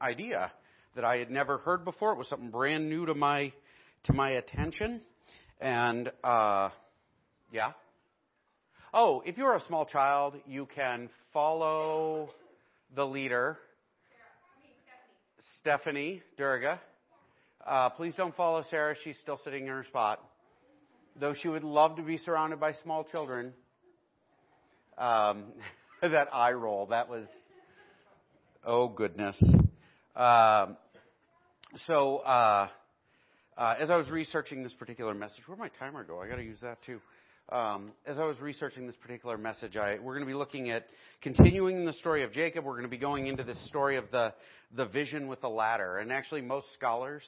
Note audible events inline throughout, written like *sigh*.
idea that I had never heard before. It was something brand new to my to my attention, and uh, yeah. Oh, if you're a small child, you can follow the leader, Stephanie Durga. Uh, please don't follow Sarah. She's still sitting in her spot. Though she would love to be surrounded by small children. Um, *laughs* that eye roll, that was, oh goodness. Um, so, uh, uh, as I was researching this particular message, where'd my timer go? I got to use that too. Um, as I was researching this particular message, I, we're going to be looking at continuing the story of Jacob. We're going to be going into this story of the the vision with the ladder, and actually, most scholars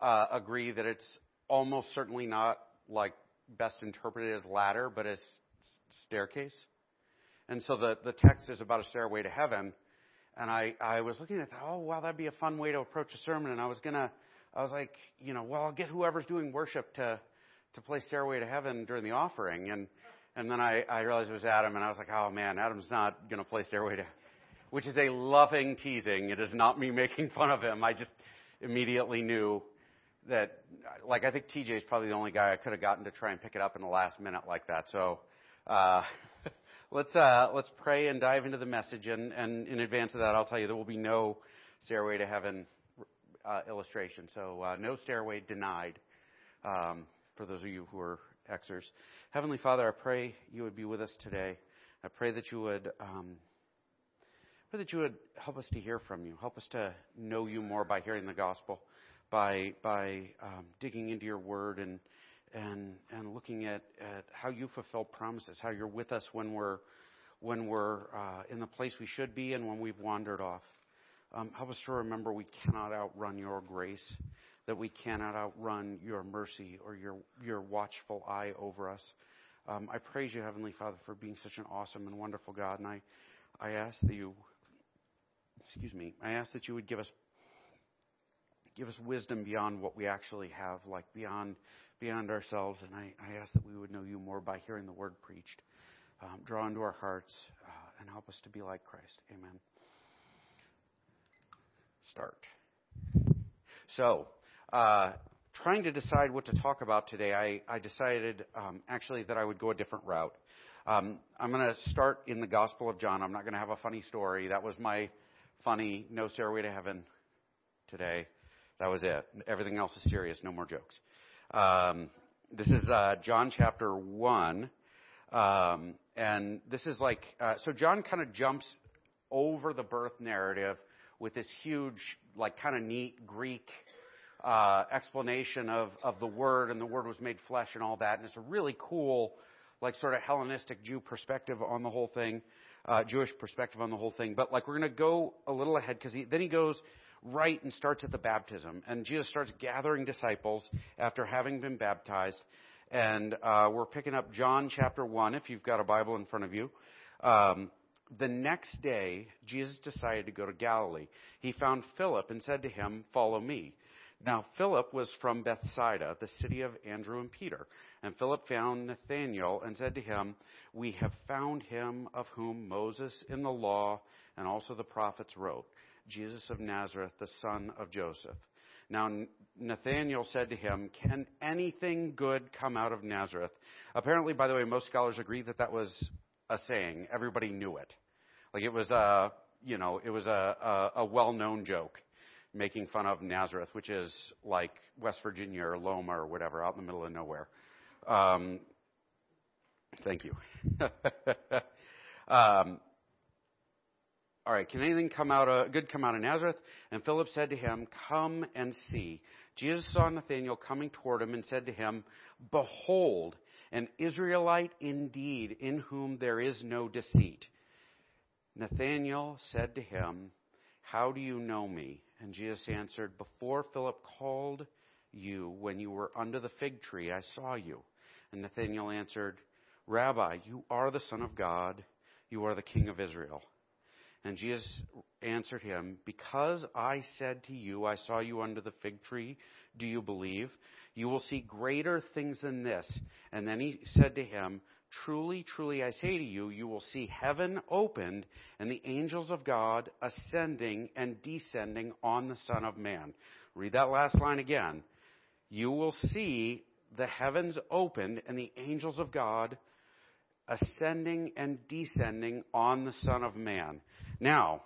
uh, agree that it's almost certainly not like best interpreted as ladder, but as staircase. And so the the text is about a stairway to heaven. And I I was looking at that. Oh wow, that'd be a fun way to approach a sermon. And I was gonna I was like, you know, well, I'll get whoever's doing worship to to play Stairway to Heaven during the offering, and and then I, I realized it was Adam, and I was like, oh man, Adam's not going to play Stairway to, which is a loving teasing. It is not me *laughs* making fun of him. I just immediately knew that, like, I think TJ is probably the only guy I could have gotten to try and pick it up in the last minute like that. So. Uh, *laughs* let's uh, let's pray and dive into the message. And, and in advance of that, I'll tell you there will be no Stairway to Heaven uh, illustration. So uh, no stairway denied. Um, for those of you who are Xers. Heavenly Father, I pray you would be with us today. I pray that you would, um, pray that you would help us to hear from you, help us to know you more by hearing the gospel, by by um, digging into your word and and and looking at, at how you fulfill promises, how you're with us when we're when we're uh, in the place we should be and when we've wandered off. Um, help us to remember we cannot outrun your grace that we cannot outrun your mercy or your, your watchful eye over us. Um, I praise you, Heavenly Father, for being such an awesome and wonderful God. And I, I ask that you, excuse me, I ask that you would give us, give us wisdom beyond what we actually have, like beyond, beyond ourselves. And I, I ask that we would know you more by hearing the word preached. Um, draw into our hearts uh, and help us to be like Christ. Amen. Start. So, uh, trying to decide what to talk about today, I, I decided um, actually that I would go a different route. Um, I'm going to start in the Gospel of John. I'm not going to have a funny story. That was my funny No Stairway to Heaven today. That was it. Everything else is serious. No more jokes. Um, this is uh, John chapter 1. Um, and this is like, uh, so John kind of jumps over the birth narrative with this huge, like kind of neat Greek uh, explanation of, of the Word, and the Word was made flesh and all that. And it's a really cool, like, sort of Hellenistic Jew perspective on the whole thing, uh, Jewish perspective on the whole thing. But, like, we're going to go a little ahead because then he goes right and starts at the baptism. And Jesus starts gathering disciples after having been baptized. And uh, we're picking up John chapter 1, if you've got a Bible in front of you. Um, the next day, Jesus decided to go to Galilee. He found Philip and said to him, Follow me. Now Philip was from Bethsaida, the city of Andrew and Peter. And Philip found Nathanael and said to him, We have found him of whom Moses in the law and also the prophets wrote, Jesus of Nazareth, the son of Joseph. Now Nathanael said to him, Can anything good come out of Nazareth? Apparently, by the way, most scholars agree that that was a saying. Everybody knew it. Like it was a, you know, it was a, a, a well-known joke making fun of Nazareth, which is like West Virginia or Loma or whatever, out in the middle of nowhere. Um, thank you. *laughs* um, all right, can anything come out of, good come out of Nazareth? And Philip said to him, Come and see. Jesus saw Nathanael coming toward him and said to him, Behold, an Israelite indeed, in whom there is no deceit. Nathanael said to him, How do you know me? And Jesus answered, Before Philip called you, when you were under the fig tree, I saw you. And Nathanael answered, Rabbi, you are the Son of God. You are the King of Israel. And Jesus answered him, Because I said to you, I saw you under the fig tree, do you believe? You will see greater things than this. And then he said to him, Truly, truly, I say to you, you will see heaven opened and the angels of God ascending and descending on the Son of Man. Read that last line again. You will see the heavens opened and the angels of God ascending and descending on the Son of Man. Now,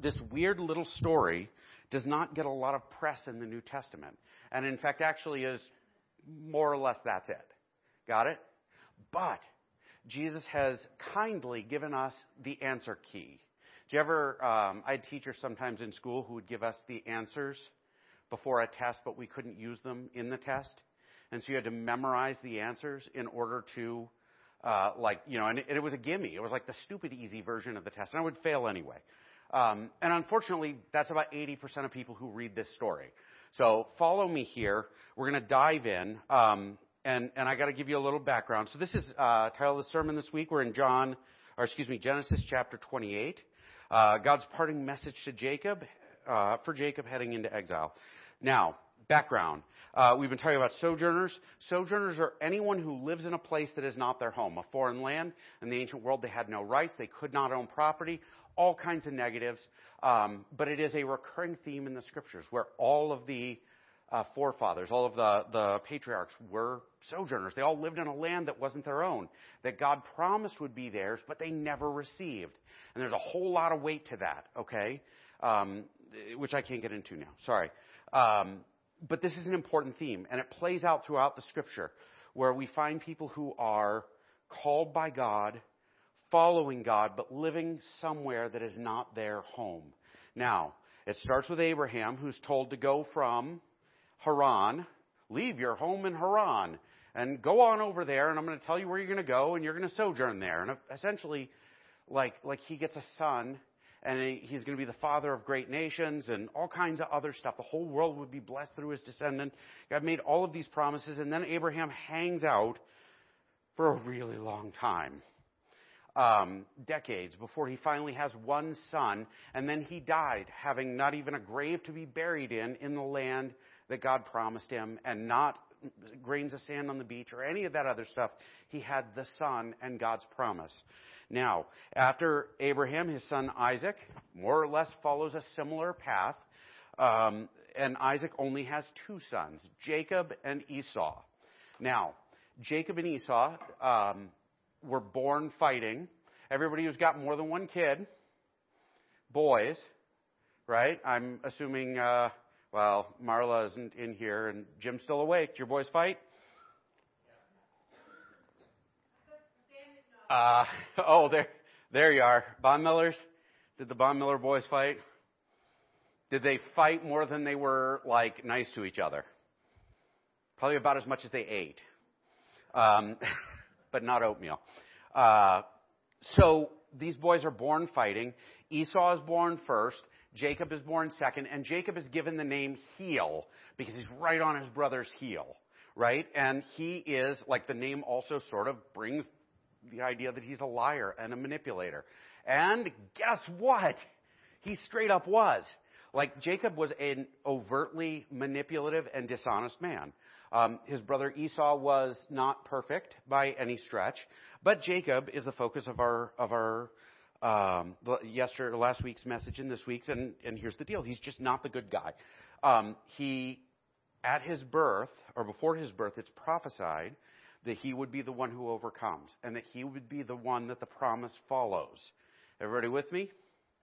this weird little story does not get a lot of press in the New Testament. And in fact, actually is more or less that's it. Got it? But Jesus has kindly given us the answer key. Do you ever, um, I had teachers sometimes in school who would give us the answers before a test, but we couldn't use them in the test. And so you had to memorize the answers in order to, uh, like, you know, and it, it was a gimme. It was like the stupid easy version of the test. And I would fail anyway. Um, and unfortunately, that's about 80% of people who read this story. So follow me here. We're going to dive in. Um, and, and I got to give you a little background. So this is uh, title of the sermon this week. We're in John, or excuse me, Genesis chapter 28. Uh, God's parting message to Jacob, uh, for Jacob heading into exile. Now, background. Uh, we've been talking about sojourners. Sojourners are anyone who lives in a place that is not their home, a foreign land. In the ancient world, they had no rights. They could not own property. All kinds of negatives. Um, but it is a recurring theme in the scriptures where all of the uh, forefathers, all of the, the patriarchs were sojourners. They all lived in a land that wasn't their own, that God promised would be theirs, but they never received. And there's a whole lot of weight to that, okay? Um, which I can't get into now. Sorry. Um, but this is an important theme, and it plays out throughout the scripture where we find people who are called by God, following God, but living somewhere that is not their home. Now, it starts with Abraham, who's told to go from Haran, leave your home in Haran, and go on over there, and I'm going to tell you where you're going to go, and you're going to sojourn there. And uh, essentially, like, like he gets a son, and he's going to be the father of great nations, and all kinds of other stuff. The whole world would be blessed through his descendant. God made all of these promises, and then Abraham hangs out for a really long time. Um, decades before he finally has one son, and then he died, having not even a grave to be buried in in the land that God promised him and not grains of sand on the beach or any of that other stuff. He had the son and God's promise. Now, after Abraham, his son Isaac, more or less follows a similar path. Um, and Isaac only has two sons, Jacob and Esau. Now, Jacob and Esau um, were born fighting. Everybody who's got more than one kid, boys, right? I'm assuming uh, well, Marla isn't in here and Jim's still awake. Did your boys fight? Uh, *laughs* oh, there, there you are. Bond Millers? Did the Bond Miller boys fight? Did they fight more than they were, like, nice to each other? Probably about as much as they ate. Um, *laughs* but not oatmeal. Uh, so these boys are born fighting. Esau is born first. Jacob is born second, and Jacob is given the name Heel because he's right on his brother's heel, right? And he is, like the name also sort of brings the idea that he's a liar and a manipulator. And guess what? He straight up was. Like Jacob was an overtly manipulative and dishonest man. Um, his brother Esau was not perfect by any stretch, but Jacob is the focus of our of our um, yesterday, last week's message and this week's, and, and here's the deal: he's just not the good guy. Um, he, at his birth or before his birth, it's prophesied that he would be the one who overcomes, and that he would be the one that the promise follows. Everybody with me?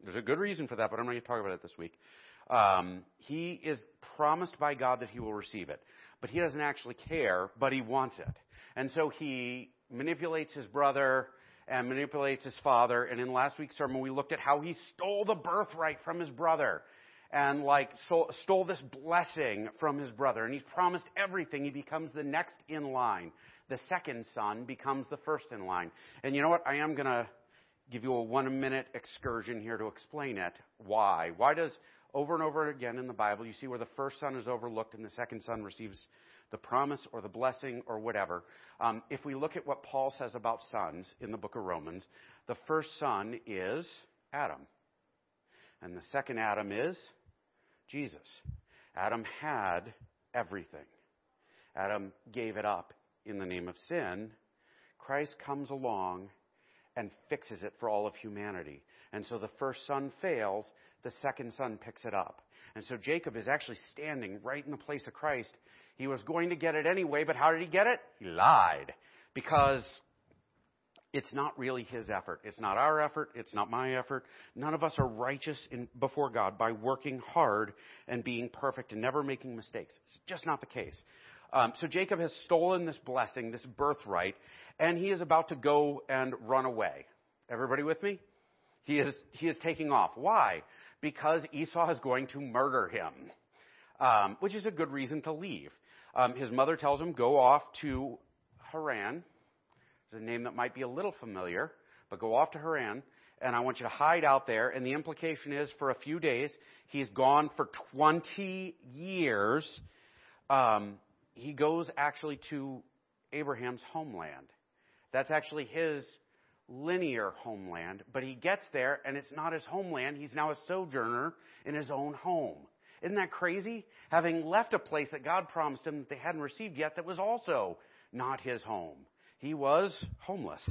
There's a good reason for that, but I'm not going to talk about it this week. Um, he is promised by God that he will receive it, but he doesn't actually care, but he wants it, and so he manipulates his brother and manipulates his father. And in last week's sermon, we looked at how he stole the birthright from his brother and like stole this blessing from his brother. And he's promised everything. He becomes the next in line. The second son becomes the first in line. And you know what? I am going to give you a one minute excursion here to explain it. Why? Why does over and over again in the Bible you see where the first son is overlooked and the second son receives the promise or the blessing or whatever. Um, if we look at what Paul says about sons in the book of Romans, the first son is Adam. And the second Adam is Jesus. Adam had everything. Adam gave it up in the name of sin. Christ comes along and fixes it for all of humanity. And so the first son fails, the second son picks it up. And so Jacob is actually standing right in the place of Christ. He was going to get it anyway, but how did he get it? He lied. Because it's not really his effort. It's not our effort. It's not my effort. None of us are righteous in, before God by working hard and being perfect and never making mistakes. It's just not the case. Um, so Jacob has stolen this blessing, this birthright, and he is about to go and run away. Everybody with me? He is, he is taking off. Why? Because Esau is going to murder him, um, which is a good reason to leave. Um, his mother tells him, go off to Haran. It's a name that might be a little familiar, but go off to Haran, and I want you to hide out there. And the implication is for a few days, he's gone for 20 years. Um, he goes actually to Abraham's homeland. That's actually his linear homeland, but he gets there and it's not his homeland. He's now a sojourner in his own home. Isn't that crazy? Having left a place that God promised him that they hadn't received yet that was also not his home. He was homeless.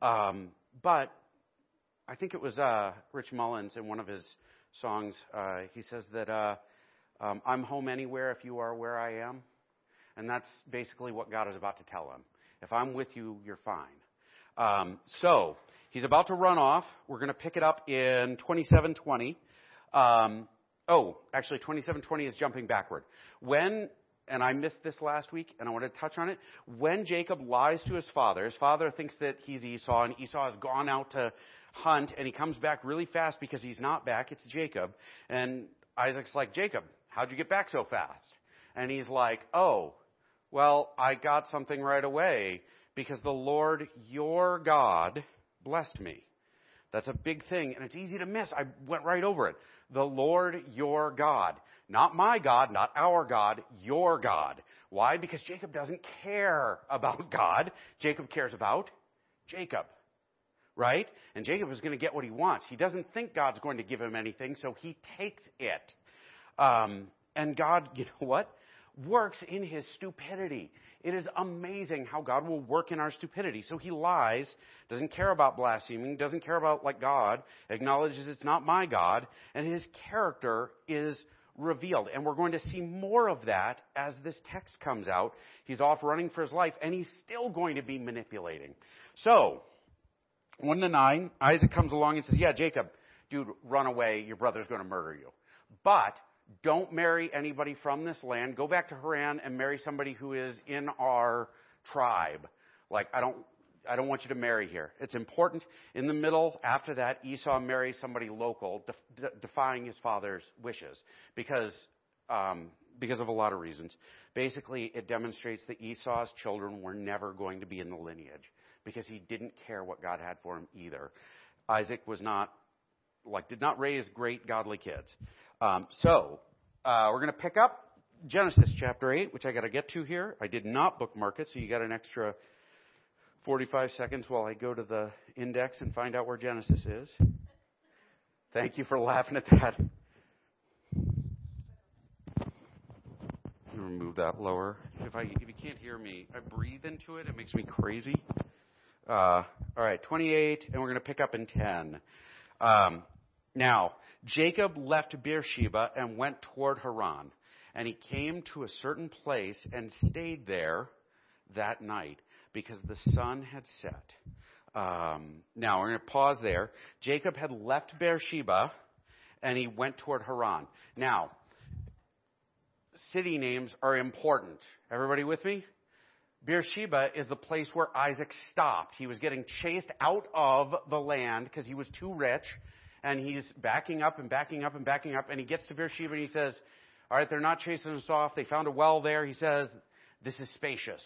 Um, but I think it was uh, Rich Mullins in one of his songs. Uh, he says that uh, um, I'm home anywhere if you are where I am. And that's basically what God is about to tell him. If I'm with you, you're fine. Um, so he's about to run off. We're going to pick it up in 2720. Um, oh, actually, 2720 is jumping backward. When and I missed this last week, and I want to touch on it. When Jacob lies to his father, his father thinks that he's Esau, and Esau has gone out to hunt, and he comes back really fast because he's not back. It's Jacob. And Isaac's like, Jacob, how'd you get back so fast? And he's like, oh, well, I got something right away because the Lord your God blessed me. That's a big thing, and it's easy to miss. I went right over it. The Lord your God. Not my God, not our God, your God. Why? Because Jacob doesn't care about *laughs* God. Jacob cares about Jacob. Right? And Jacob is going to get what he wants. He doesn't think God's going to give him anything, so he takes it. Um, and God, *laughs* you know what? Works in his stupidity. It is amazing how God will work in our stupidity. So he lies, doesn't care about blaspheming, doesn't care about like God, acknowledges it's not my God, and his character is revealed. And we're going to see more of that as this text comes out. He's off running for his life, and he's still going to be manipulating. So, 1 to 9, Isaac comes along and says, Yeah, Jacob, dude, run away. Your brother's going to murder you. But don't marry anybody from this land. Go back to Haran and marry somebody who is in our tribe. Like, I don't, I don't want you to marry here. It's important. In the middle, after that, Esau marries somebody local, de- defying his father's wishes because, um, because of a lot of reasons. Basically, it demonstrates that Esau's children were never going to be in the lineage because he didn't care what God had for him either. Isaac was not, like, did not raise great godly kids. Um, so, uh, we're going to pick up Genesis chapter 8, which I got to get to here. I did not bookmark it, so you got an extra 45 seconds while I go to the index and find out where Genesis is. Thank you for laughing at that. Remove that lower. If I if you can't hear me, I breathe into it. It makes me crazy. Uh, all right, 28, and we're going to pick up in 10. Um, now, Jacob left Beersheba and went toward Haran, and he came to a certain place and stayed there that night because the sun had set. Um, now, we're going to pause there. Jacob had left Beersheba and he went toward Haran. Now, city names are important. Everybody with me? Beersheba is the place where Isaac stopped. He was getting chased out of the land because he was too rich, and he's backing up and backing up and backing up, and he gets to Beersheba and he says, All right, they're not chasing us off. They found a well there. He says, This is spacious.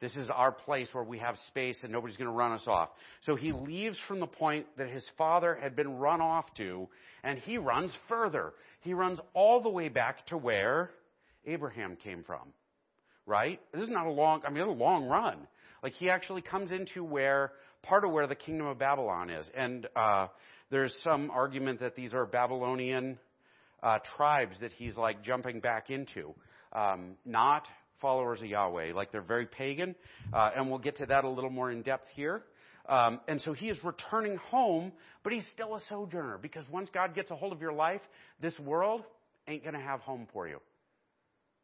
This is our place where we have space and nobody's going to run us off. So he leaves from the point that his father had been run off to, and he runs further. He runs all the way back to where Abraham came from. Right? This is not a long, I mean, it's a long run. Like he actually comes into where, part of where the kingdom of Babylon is. And, uh, there's some argument that these are Babylonian, uh, tribes that he's like jumping back into. Um, not followers of Yahweh. Like they're very pagan, uh, and we'll get to that a little more in depth here. Um, and so he is returning home, but he's still a sojourner because once God gets a hold of your life, this world ain't going to have home for you.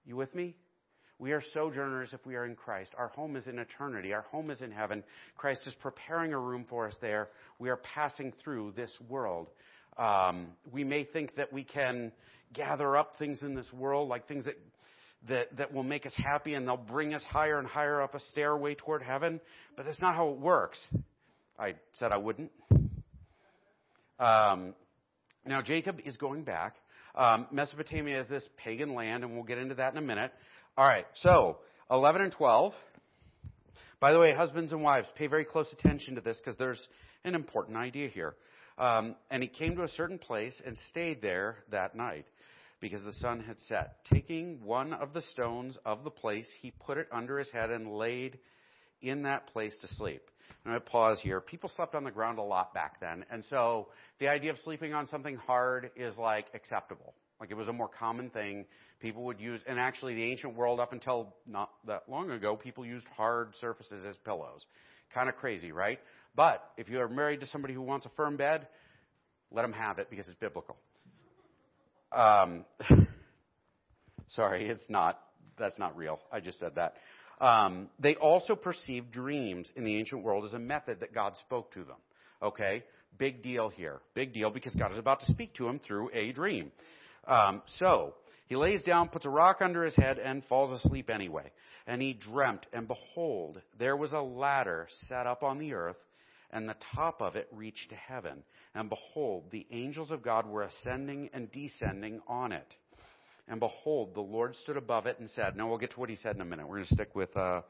You with me? We are sojourners if we are in Christ. Our home is in eternity. Our home is in heaven. Christ is preparing a room for us there. We are passing through this world. Um, we may think that we can gather up things in this world, like things that that, that will make us happy and they'll bring us higher and higher up a stairway toward heaven, but that's not how it works. I said I wouldn't. Um, now, Jacob is going back. Um, Mesopotamia is this pagan land, and we'll get into that in a minute. All right, so 11 and 12. By the way, husbands and wives, pay very close attention to this because there's an important idea here. Um, and he came to a certain place and stayed there that night because the sun had set. Taking one of the stones of the place, he put it under his head and laid in that place to sleep. Going to pause here. People slept on the ground a lot back then. And so the idea of sleeping on something hard is like acceptable. Like it was a more common thing. People would use, and actually the ancient world up until not that long ago, people used hard surfaces as pillows. Kind of crazy, right? But if you are married to somebody who wants a firm bed, let them have it because it's biblical. Um, *laughs* sorry, it's not. That's not real. I just said that. Um, they also perceived dreams in the ancient world as a method that God spoke to them. Okay? Big deal here. Big deal because God is about to speak to him through a dream. Um, so, he lays down, puts a rock under his head, and falls asleep anyway. And he dreamt, and behold, there was a ladder set up on the earth, and the top of it reached to heaven. And behold, the angels of God were ascending and descending on it. And behold, the Lord stood above it and said, Now we'll get to what he said in a minute. We're going to stick with uh,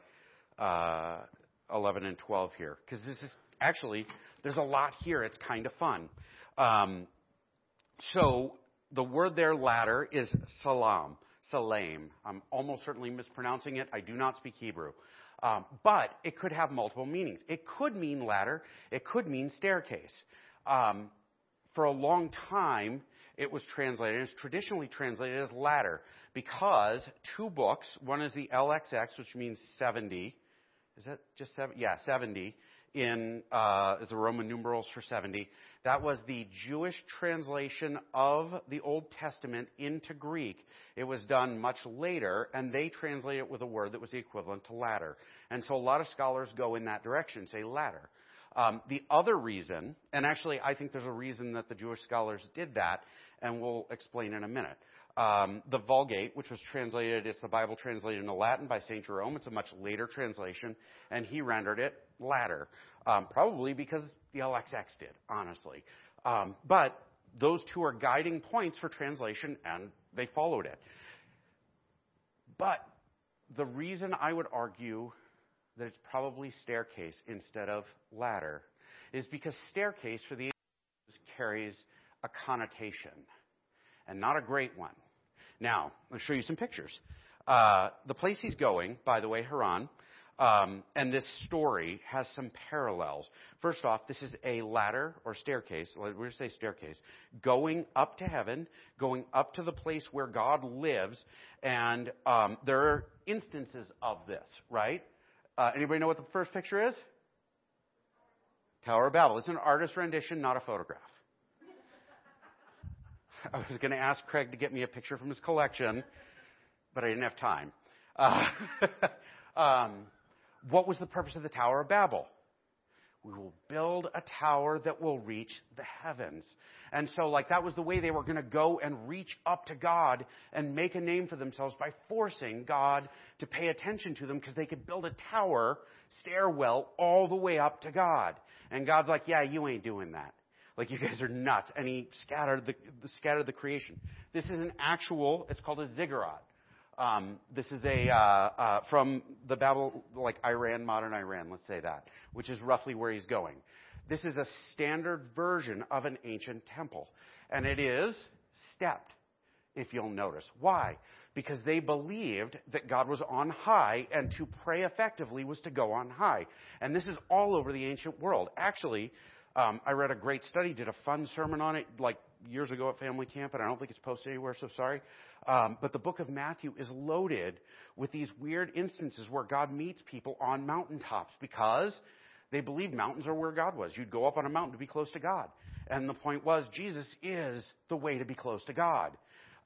uh, 11 and 12 here. Because this is actually, there's a lot here. It's kind of fun. Um, so the word there, ladder, is salam. Salam. I'm almost certainly mispronouncing it. I do not speak Hebrew. Um, but it could have multiple meanings. It could mean ladder. It could mean staircase. Um, for a long time, it was translated, it's traditionally translated as ladder, because two books, one is the LXX, which means 70. Is that just seven? Yeah, 70 in, uh, is the Roman numerals for 70. That was the Jewish translation of the Old Testament into Greek. It was done much later, and they translate it with a word that was the equivalent to ladder. And so a lot of scholars go in that direction, say ladder. Um, the other reason, and actually I think there's a reason that the Jewish scholars did that, and we'll explain in a minute. Um, the Vulgate, which was translated, it's the Bible translated into Latin by St. Jerome. It's a much later translation, and he rendered it ladder, um, probably because the LXX did, honestly. Um, but those two are guiding points for translation, and they followed it. But the reason I would argue that it's probably staircase instead of ladder is because staircase for the carries a connotation, and not a great one. Now, I'll show you some pictures. Uh, the place he's going, by the way, Haran, um, and this story has some parallels. First off, this is a ladder or staircase, we're say staircase, going up to heaven, going up to the place where God lives, and um, there are instances of this, right? Uh, anybody know what the first picture is? Tower of Babel. It's an artist rendition, not a photograph. *laughs* I was going to ask Craig to get me a picture from his collection, but I didn't have time. Uh, *laughs* um, what was the purpose of the Tower of Babel? We will build a tower that will reach the heavens. And so, like, that was the way they were going to go and reach up to God and make a name for themselves by forcing God to pay attention to them because they could build a tower, stairwell, all the way up to God. And God's like, yeah, you ain't doing that. Like you guys are nuts. And he scattered the, scattered the creation. This is an actual, it's called a ziggurat. Um, this is a uh, uh, from the Babel, like Iran, modern Iran, let's say that, which is roughly where he's going. This is a standard version of an ancient temple, and it is stepped. If you'll notice, why? Because they believed that God was on high, and to pray effectively was to go on high. And this is all over the ancient world. Actually, um, I read a great study, did a fun sermon on it, like years ago at family camp, and I don't think it's posted anywhere, so sorry. Um, but the book of Matthew is loaded with these weird instances where God meets people on mountaintops because they believed mountains are where God was. You'd go up on a mountain to be close to God. And the point was, Jesus is the way to be close to God.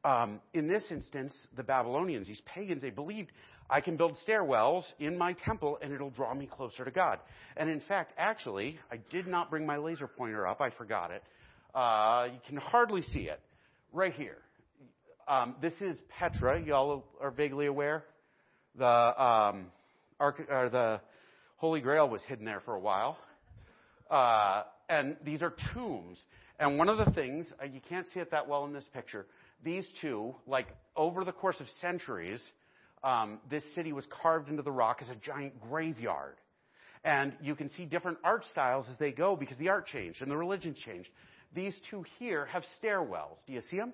Um, in this instance, the Babylonians, these pagans, they believed I can build stairwells in my temple and it'll draw me closer to God. And in fact, actually, I did not bring my laser pointer up. I forgot it. Uh, you can hardly see it right here. Um, this is Petra. Y'all are vaguely aware. The um, arch- or the Holy Grail was hidden there for a while. Uh, and these are tombs. And one of the things, uh, you can't see it that well in this picture, these two, like over the course of centuries, um, this city was carved into the rock as a giant graveyard. And you can see different art styles as they go because the art changed and the religion changed. These two here have stairwells. Do you see them?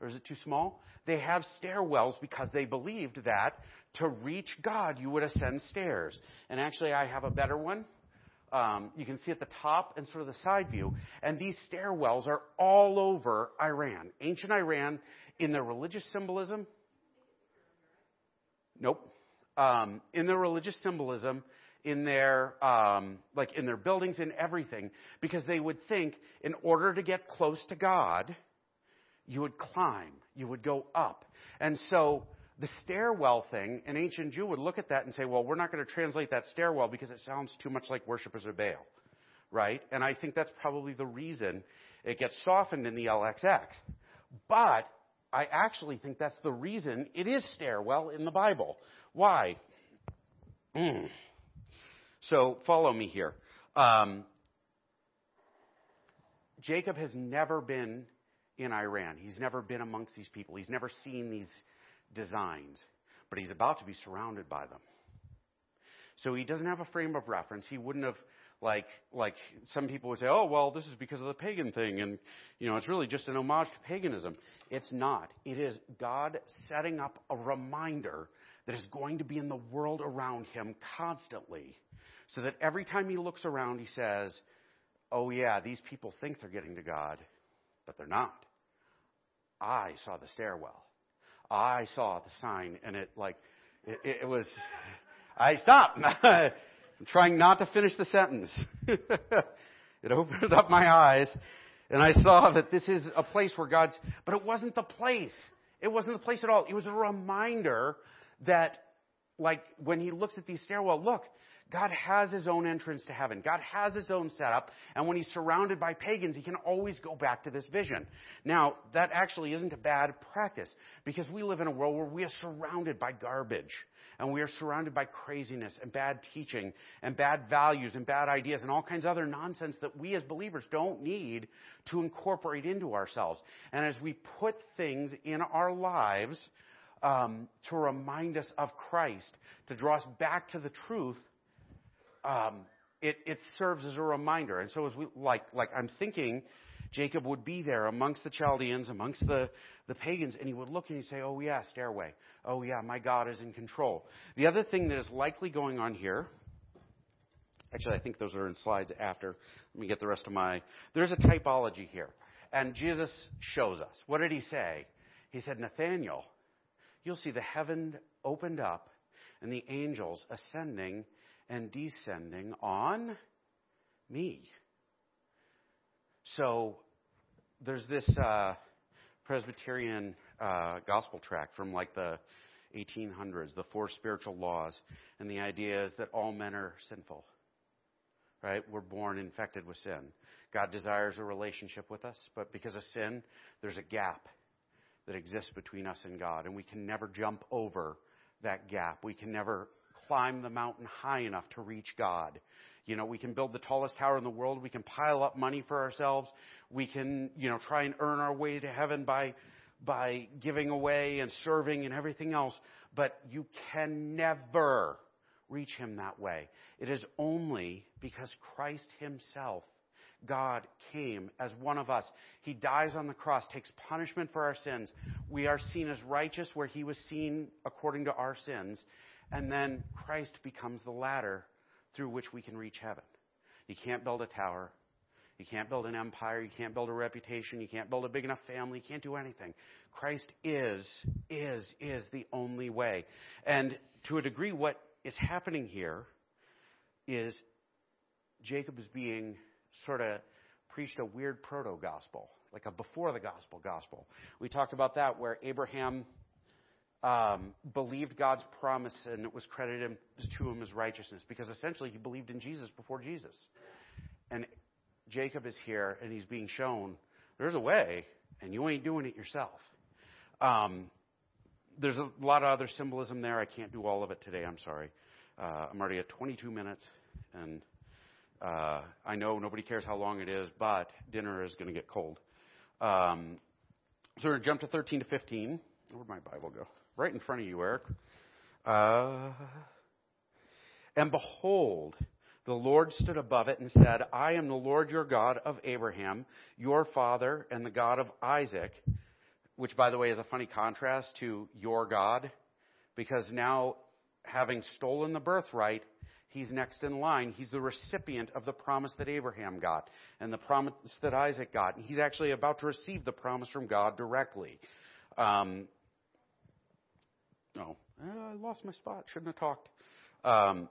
Or is it too small? They have stairwells because they believed that to reach God, you would ascend stairs. And actually, I have a better one. Um, you can see at the top and sort of the side view. And these stairwells are all over Iran. Ancient Iran, in their religious symbolism, Nope. Um, in their religious symbolism, in their um, like in their buildings, and everything, because they would think in order to get close to God, you would climb, you would go up, and so the stairwell thing, an ancient Jew would look at that and say, well, we're not going to translate that stairwell because it sounds too much like worshippers of Baal, right? And I think that's probably the reason it gets softened in the LXX. But I actually think that's the reason it is stairwell in the Bible. Why? Mm. So follow me here. Um, Jacob has never been in Iran. He's never been amongst these people. He's never seen these designs, but he's about to be surrounded by them. So he doesn't have a frame of reference. He wouldn't have like like some people would say, "Oh, well, this is because of the pagan thing and you know, it's really just an homage to paganism." It's not. It is God setting up a reminder that is going to be in the world around him constantly. So that every time he looks around, he says, "Oh yeah, these people think they're getting to God, but they're not. I saw the stairwell. I saw the sign and it like it, it was I stopped. *laughs* I'm trying not to finish the sentence. *laughs* it opened up my eyes, and I saw that this is a place where God's, but it wasn't the place. It wasn't the place at all. It was a reminder that, like, when he looks at these stairwell, look, God has his own entrance to heaven. God has his own setup. And when he's surrounded by pagans, he can always go back to this vision. Now, that actually isn't a bad practice because we live in a world where we are surrounded by garbage and we are surrounded by craziness and bad teaching and bad values and bad ideas and all kinds of other nonsense that we as believers don't need to incorporate into ourselves. And as we put things in our lives um, to remind us of Christ, to draw us back to the truth, um, it, it serves as a reminder. And so as we like like I'm thinking Jacob would be there amongst the Chaldeans, amongst the, the pagans, and he would look and he'd say, Oh, yeah, stairway. Oh, yeah, my God is in control. The other thing that is likely going on here, actually, I think those are in slides after. Let me get the rest of my. There's a typology here. And Jesus shows us. What did he say? He said, Nathaniel, you'll see the heaven opened up and the angels ascending and descending on me. So there's this uh, Presbyterian uh, gospel tract from like the 1800s, the four spiritual laws, and the idea is that all men are sinful. Right? We're born infected with sin. God desires a relationship with us, but because of sin, there's a gap that exists between us and God, and we can never jump over that gap. We can never climb the mountain high enough to reach God. You know, we can build the tallest tower in the world. We can pile up money for ourselves. We can, you know, try and earn our way to heaven by, by giving away and serving and everything else. But you can never reach Him that way. It is only because Christ Himself, God, came as one of us. He dies on the cross, takes punishment for our sins. We are seen as righteous where He was seen according to our sins. And then Christ becomes the ladder through which we can reach heaven. You can't build a tower. You can't build an empire. You can't build a reputation. You can't build a big enough family. You can't do anything. Christ is, is, is the only way. And to a degree, what is happening here is Jacob is being sort of preached a weird proto gospel, like a before the gospel gospel. We talked about that where Abraham um, believed God's promise and it was credited to him as righteousness because essentially he believed in Jesus before Jesus. And Jacob is here and he's being shown there's a way and you ain't doing it yourself. Um, there's a lot of other symbolism there. I can't do all of it today. I'm sorry. Uh, I'm already at 22 minutes, and uh, I know nobody cares how long it is, but dinner is going to get cold. Um, so we're going to jump to 13 to 15. Where'd my Bible go? Right in front of you, Eric. Uh, and behold, the Lord stood above it and said, I am the Lord your God of Abraham, your father, and the God of Isaac. Which, by the way, is a funny contrast to your God, because now, having stolen the birthright, he's next in line. He's the recipient of the promise that Abraham got and the promise that Isaac got. And He's actually about to receive the promise from God directly. Um, no, I lost my spot. Shouldn't have talked. Um,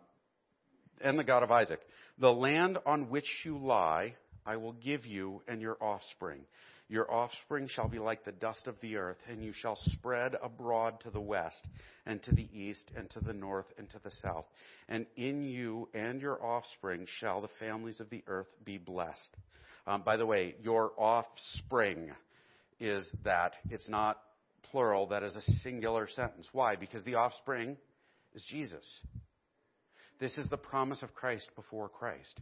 and the God of Isaac. The land on which you lie, I will give you and your offspring. Your offspring shall be like the dust of the earth, and you shall spread abroad to the west, and to the east, and to the north, and to the south. And in you and your offspring shall the families of the earth be blessed. Um, by the way, your offspring is that. It's not plural, that is a singular sentence. Why? Because the offspring is Jesus. This is the promise of Christ before Christ.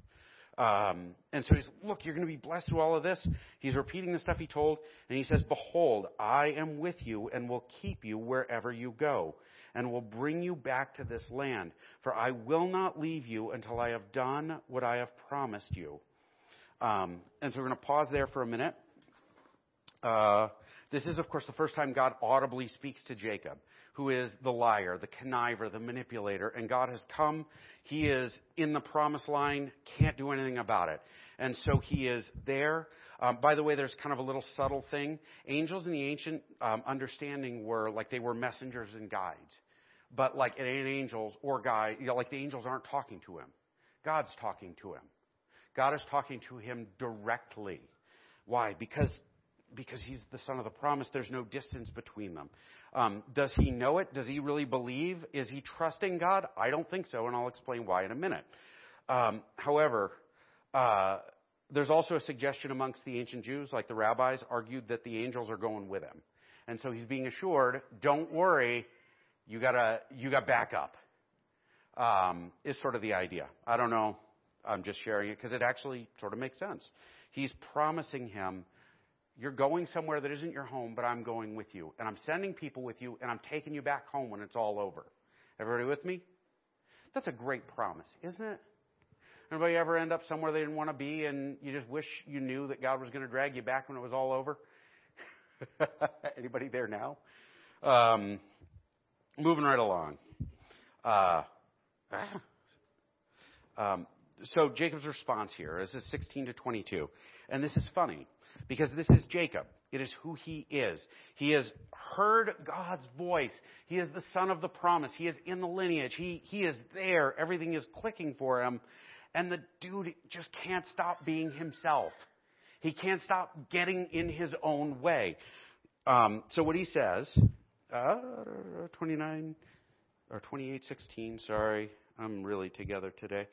Um, and so he's, look, you're going to be blessed through all of this. He's repeating the stuff he told, and he says, Behold, I am with you and will keep you wherever you go, and will bring you back to this land. For I will not leave you until I have done what I have promised you. Um, and so we're going to pause there for a minute. Uh, this is, of course, the first time God audibly speaks to Jacob who is the liar, the conniver, the manipulator. And God has come. He is in the promise line, can't do anything about it. And so he is there. Um, by the way, there's kind of a little subtle thing. Angels in the ancient um, understanding were like they were messengers and guides. But like it ain't angels or guide, you know, like the angels aren't talking to him. God's talking to him. God is talking to him directly. Why? Because because he's the son of the promise. There's no distance between them. Um, does he know it? Does he really believe? Is he trusting God? I don't think so, and I'll explain why in a minute. Um, however, uh, there's also a suggestion amongst the ancient Jews, like the rabbis, argued that the angels are going with him, and so he's being assured, "Don't worry, you gotta you got backup." Um, is sort of the idea. I don't know. I'm just sharing it because it actually sort of makes sense. He's promising him you're going somewhere that isn't your home, but I'm going with you. And I'm sending people with you, and I'm taking you back home when it's all over. Everybody with me? That's a great promise, isn't it? Anybody ever end up somewhere they didn't want to be, and you just wish you knew that God was going to drag you back when it was all over? *laughs* Anybody there now? Um, moving right along. Uh, *laughs* um, so Jacob's response here is 16 to 22. And this is funny because this is Jacob. It is who he is. He has heard God's voice. He is the son of the promise. He is in the lineage. He, he is there. Everything is clicking for him. And the dude just can't stop being himself. He can't stop getting in his own way. Um, so what he says, uh, 29 or 28:16. Sorry, I'm really together today.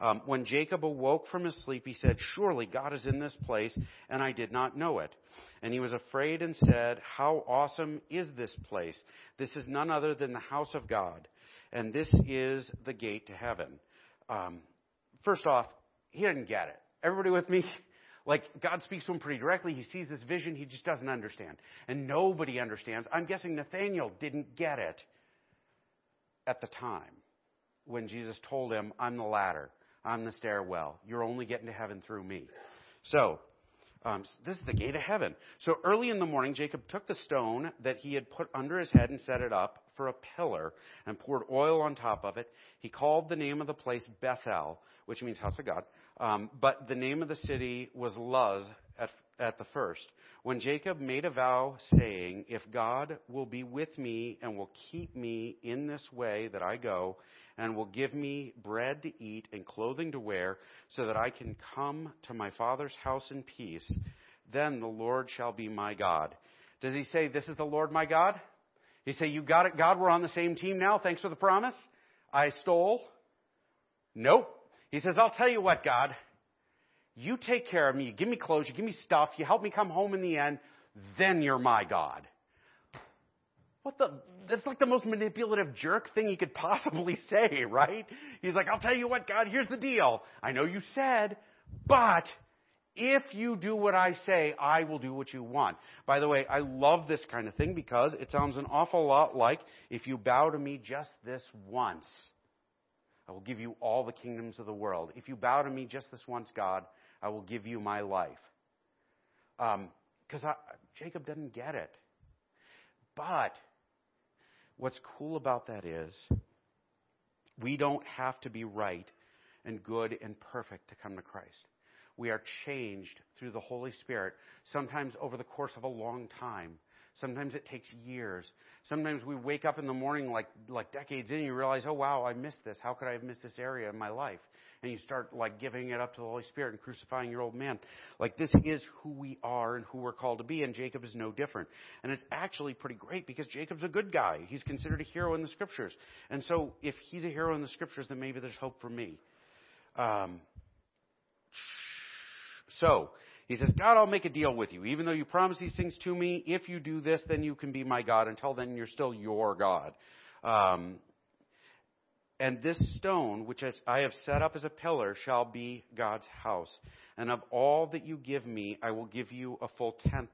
Um, when Jacob awoke from his sleep, he said, Surely God is in this place, and I did not know it. And he was afraid and said, How awesome is this place? This is none other than the house of God, and this is the gate to heaven. Um, first off, he didn't get it. Everybody with me? *laughs* Like, God speaks to him pretty directly. He sees this vision. He just doesn't understand. And nobody understands. I'm guessing Nathaniel didn't get it at the time when Jesus told him, I'm the ladder. I'm the stairwell. You're only getting to heaven through me. So, um, this is the gate of heaven. So early in the morning, Jacob took the stone that he had put under his head and set it up for a pillar and poured oil on top of it. He called the name of the place Bethel, which means house of God. Um, but the name of the city was Luz at, at the first. When Jacob made a vow saying, If God will be with me and will keep me in this way that I go, and will give me bread to eat and clothing to wear, so that I can come to my father's house in peace, then the Lord shall be my God. Does he say, This is the Lord my God? He say, You got it, God, we're on the same team now. Thanks for the promise. I stole. Nope. He says, I'll tell you what, God. You take care of me. You give me clothes. You give me stuff. You help me come home in the end. Then you're my God. What the? That's like the most manipulative jerk thing you could possibly *laughs* say, right? He's like, I'll tell you what, God, here's the deal. I know you said, but if you do what I say, I will do what you want. By the way, I love this kind of thing because it sounds an awful lot like if you bow to me just this once, I will give you all the kingdoms of the world. If you bow to me just this once, God, I will give you my life. Because um, Jacob doesn't get it. But what's cool about that is we don't have to be right and good and perfect to come to Christ we are changed through the Holy Spirit, sometimes over the course of a long time. Sometimes it takes years. Sometimes we wake up in the morning like, like decades in and you realize, oh wow, I missed this. How could I have missed this area in my life? And you start like giving it up to the Holy Spirit and crucifying your old man. Like this is who we are and who we're called to be and Jacob is no different. And it's actually pretty great because Jacob's a good guy. He's considered a hero in the scriptures. And so if he's a hero in the scriptures, then maybe there's hope for me. Um, so, he says, God, I'll make a deal with you. Even though you promise these things to me, if you do this, then you can be my God. Until then, you're still your God. Um, and this stone, which I have set up as a pillar, shall be God's house. And of all that you give me, I will give you a full tenth.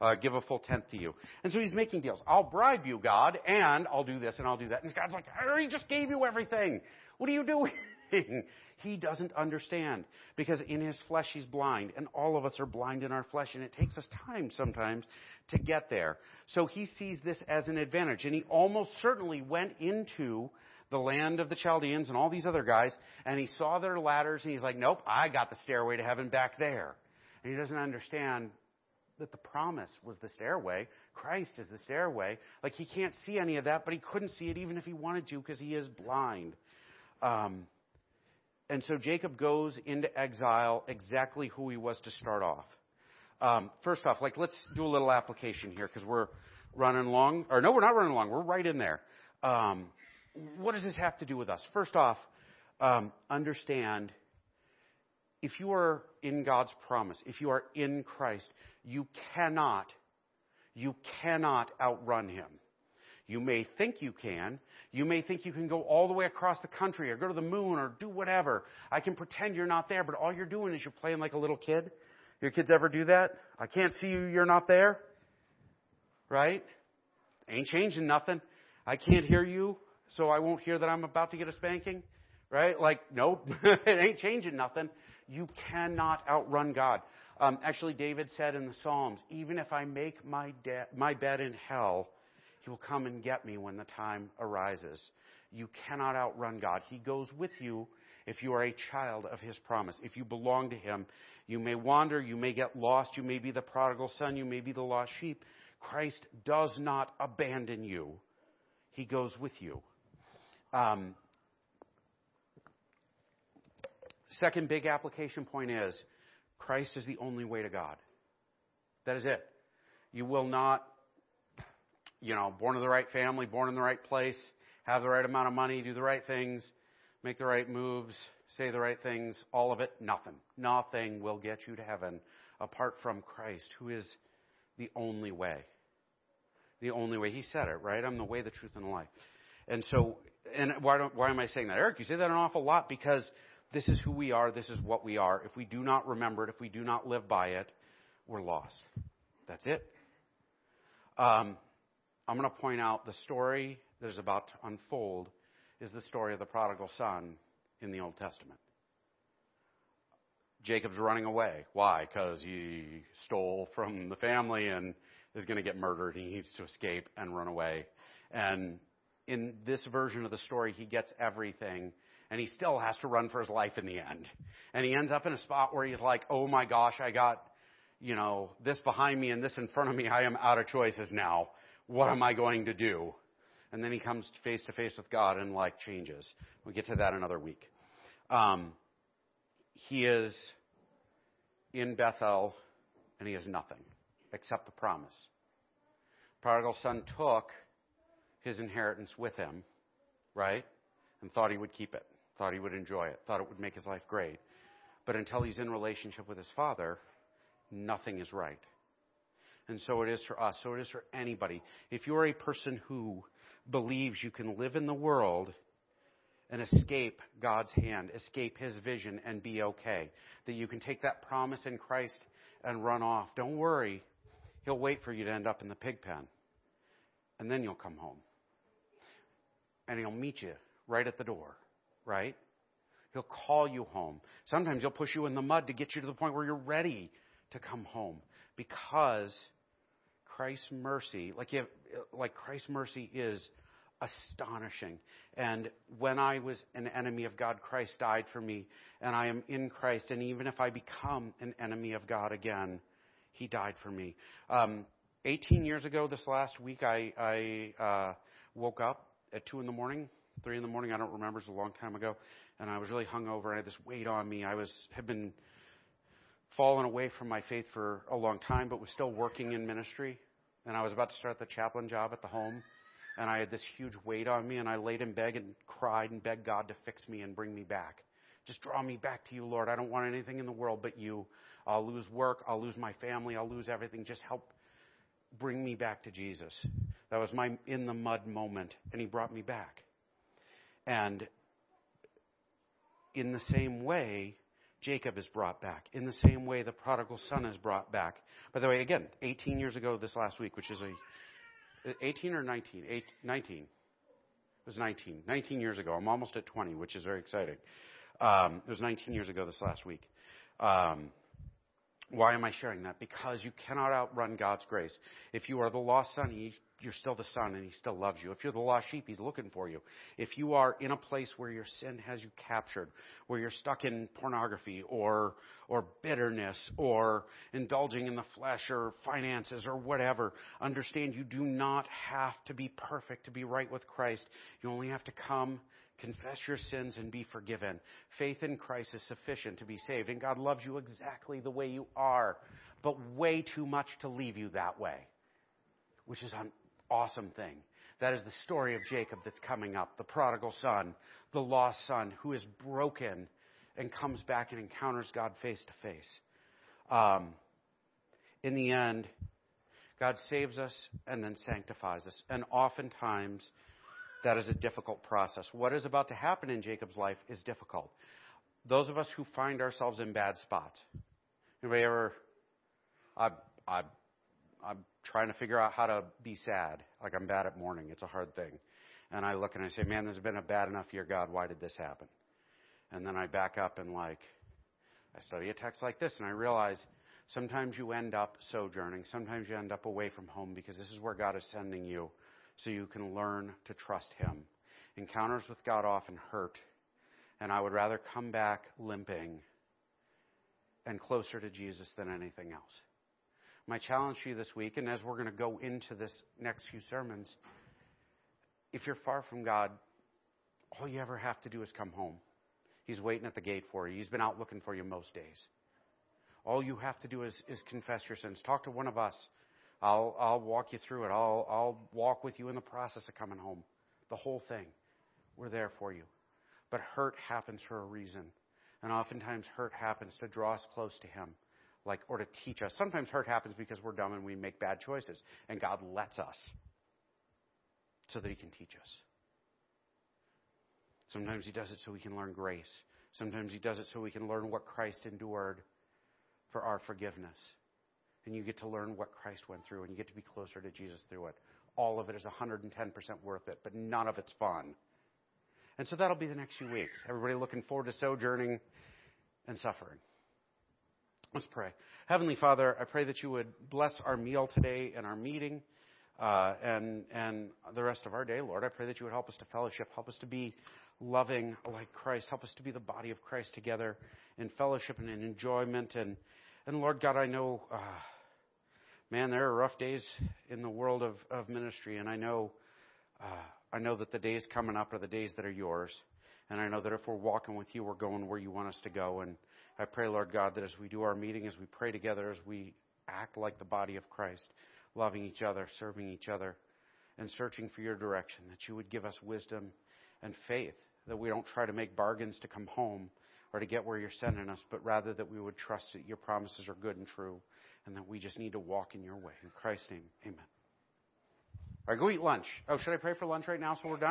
Uh, give a full tenth to you. And so he's making deals. I'll bribe you, God, and I'll do this and I'll do that. And God's like, I already just gave you everything. What are you *laughs* doing? he doesn't understand because in his flesh he's blind and all of us are blind in our flesh and it takes us time sometimes to get there. So he sees this as an advantage and he almost certainly went into the land of the Chaldeans and all these other guys and he saw their ladders and he's like, nope, I got the stairway to heaven back there. And he doesn't understand that the promise was the stairway. Christ is the stairway. Like he can't see any of that, but he couldn't see it even if he wanted to because he is blind. Um, and so Jacob goes into exile exactly who he was to start off. Um, first off, like let's do a little application here because we're running long. Or no, we're not running long. We're right in there. Um, what does this have to do with us? First off, um, understand if you are in God's promise, if you are in Christ, you cannot, you cannot outrun Him. You may think you can. You may think you can go all the way across the country or go to the moon or do whatever. I can pretend you're not there, but all you're doing is you're playing like a little kid. Your kids ever do that? I can't see you, you're not there. Right? Ain't changing nothing. I can't hear you, so I won't hear that I'm about to get a spanking. Right? Like, nope, *laughs* it ain't changing nothing. You cannot outrun God. Um, actually, David said in the Psalms, even if I make my, de- my bed in hell, he will come and get me when the time arises. You cannot outrun God. He goes with you if you are a child of His promise. If you belong to Him, you may wander, you may get lost, you may be the prodigal son, you may be the lost sheep. Christ does not abandon you. He goes with you. Um, second big application point is Christ is the only way to God. That is it. You will not you know, born in the right family, born in the right place, have the right amount of money, do the right things, make the right moves, say the right things, all of it, nothing. Nothing will get you to heaven apart from Christ, who is the only way. The only way. He said it, right? I'm the way, the truth, and the life. And so, and why, don't, why am I saying that? Eric, you say that an awful lot because this is who we are, this is what we are. If we do not remember it, if we do not live by it, we're lost. That's it. Um, I'm going to point out the story that is about to unfold is the story of the prodigal son in the Old Testament. Jacob's running away. Why? Because he stole from the family and is going to get murdered. He needs to escape and run away. And in this version of the story, he gets everything And he still has to run for his life in the end. And he ends up in a spot where he's like, oh my gosh, I got, you know, this behind me and this in front of me. I am out of choices now. What am I going to do? And then he comes face to face with God and like changes. We'll get to that another week. Um, he is in Bethel and he has nothing except the promise. Prodigal son took his inheritance with him, right? And thought he would keep it, thought he would enjoy it, thought it would make his life great. But until he's in relationship with his father, nothing is right. And so it is for us. So it is for anybody. If you're a person who believes you can live in the world and escape God's hand, escape His vision, and be okay, that you can take that promise in Christ and run off, don't worry. He'll wait for you to end up in the pig pen. And then you'll come home. And He'll meet you right at the door, right? He'll call you home. Sometimes He'll push you in the mud to get you to the point where you're ready to come home because Christ's mercy, like, have, like Christ's mercy is astonishing. And when I was an enemy of God, Christ died for me, and I am in Christ. And even if I become an enemy of God again, He died for me. Um, 18 years ago, this last week, I, I uh, woke up at 2 in the morning, 3 in the morning, I don't remember, it's a long time ago, and I was really hungover, I had this weight on me. I was had been fallen away from my faith for a long time, but was still working in ministry and I was about to start the chaplain job at the home, and I had this huge weight on me, and I laid in bed and cried and begged God to fix me and bring me back. Just draw me back to you, Lord. I don't want anything in the world but you. I'll lose work. I'll lose my family. I'll lose everything. Just help bring me back to Jesus. That was my in the mud moment, and He brought me back. And in the same way, Jacob is brought back. In the same way, the prodigal son is brought back. By the way, again, 18 years ago this last week, which is a 18 or 19? 19. It was 19. 19 years ago. I'm almost at 20, which is very exciting. Um, it was 19 years ago this last week. Um, why am I sharing that? Because you cannot outrun God's grace. If you are the lost son, he, you're still the son and he still loves you. If you're the lost sheep, he's looking for you. If you are in a place where your sin has you captured, where you're stuck in pornography or, or bitterness or indulging in the flesh or finances or whatever, understand you do not have to be perfect to be right with Christ. You only have to come Confess your sins and be forgiven. Faith in Christ is sufficient to be saved, and God loves you exactly the way you are, but way too much to leave you that way, which is an awesome thing. That is the story of Jacob that's coming up the prodigal son, the lost son who is broken and comes back and encounters God face to face. Um, in the end, God saves us and then sanctifies us. And oftentimes, that is a difficult process. What is about to happen in Jacob's life is difficult. Those of us who find ourselves in bad spots. Anybody ever? I, I, I'm trying to figure out how to be sad. Like I'm bad at mourning. It's a hard thing. And I look and I say, man, this has been a bad enough year, God. Why did this happen? And then I back up and like, I study a text like this and I realize sometimes you end up sojourning. Sometimes you end up away from home because this is where God is sending you so you can learn to trust Him. Encounters with God often hurt, and I would rather come back limping and closer to Jesus than anything else. My challenge to you this week, and as we're going to go into this next few sermons, if you're far from God, all you ever have to do is come home. He's waiting at the gate for you. He's been out looking for you most days. All you have to do is, is confess your sins. Talk to one of us. I'll, I'll walk you through it. I'll, I'll walk with you in the process of coming home. The whole thing. We're there for you. But hurt happens for a reason. And oftentimes hurt happens to draw us close to Him. Like, or to teach us. Sometimes hurt happens because we're dumb and we make bad choices. And God lets us so that He can teach us. Sometimes He does it so we can learn grace. Sometimes He does it so we can learn what Christ endured for our forgiveness and you get to learn what Christ went through, and you get to be closer to Jesus through it. All of it is 110% worth it, but none of it's fun. And so that'll be the next few weeks. Everybody looking forward to sojourning and suffering. Let's pray. Heavenly Father, I pray that you would bless our meal today and our meeting. uh, and and the rest of our day, Lord. I pray that you would help us to fellowship, help us to be loving like Christ, help us to be the body of Christ together in fellowship and in enjoyment. And and Lord God, I know, uh, man, there are rough days in the world of of ministry, and I know, uh, I know that the days coming up are the days that are yours. And I know that if we're walking with you, we're going where you want us to go. And I pray, Lord God, that as we do our meeting, as we pray together, as we act like the body of Christ, loving each other, serving each other, and searching for your direction, that you would give us wisdom and faith, that we don't try to make bargains to come home or to get where you're sending us, but rather that we would trust that your promises are good and true, and that we just need to walk in your way. In Christ's name, amen. All right, go eat lunch. Oh, should I pray for lunch right now so we're done?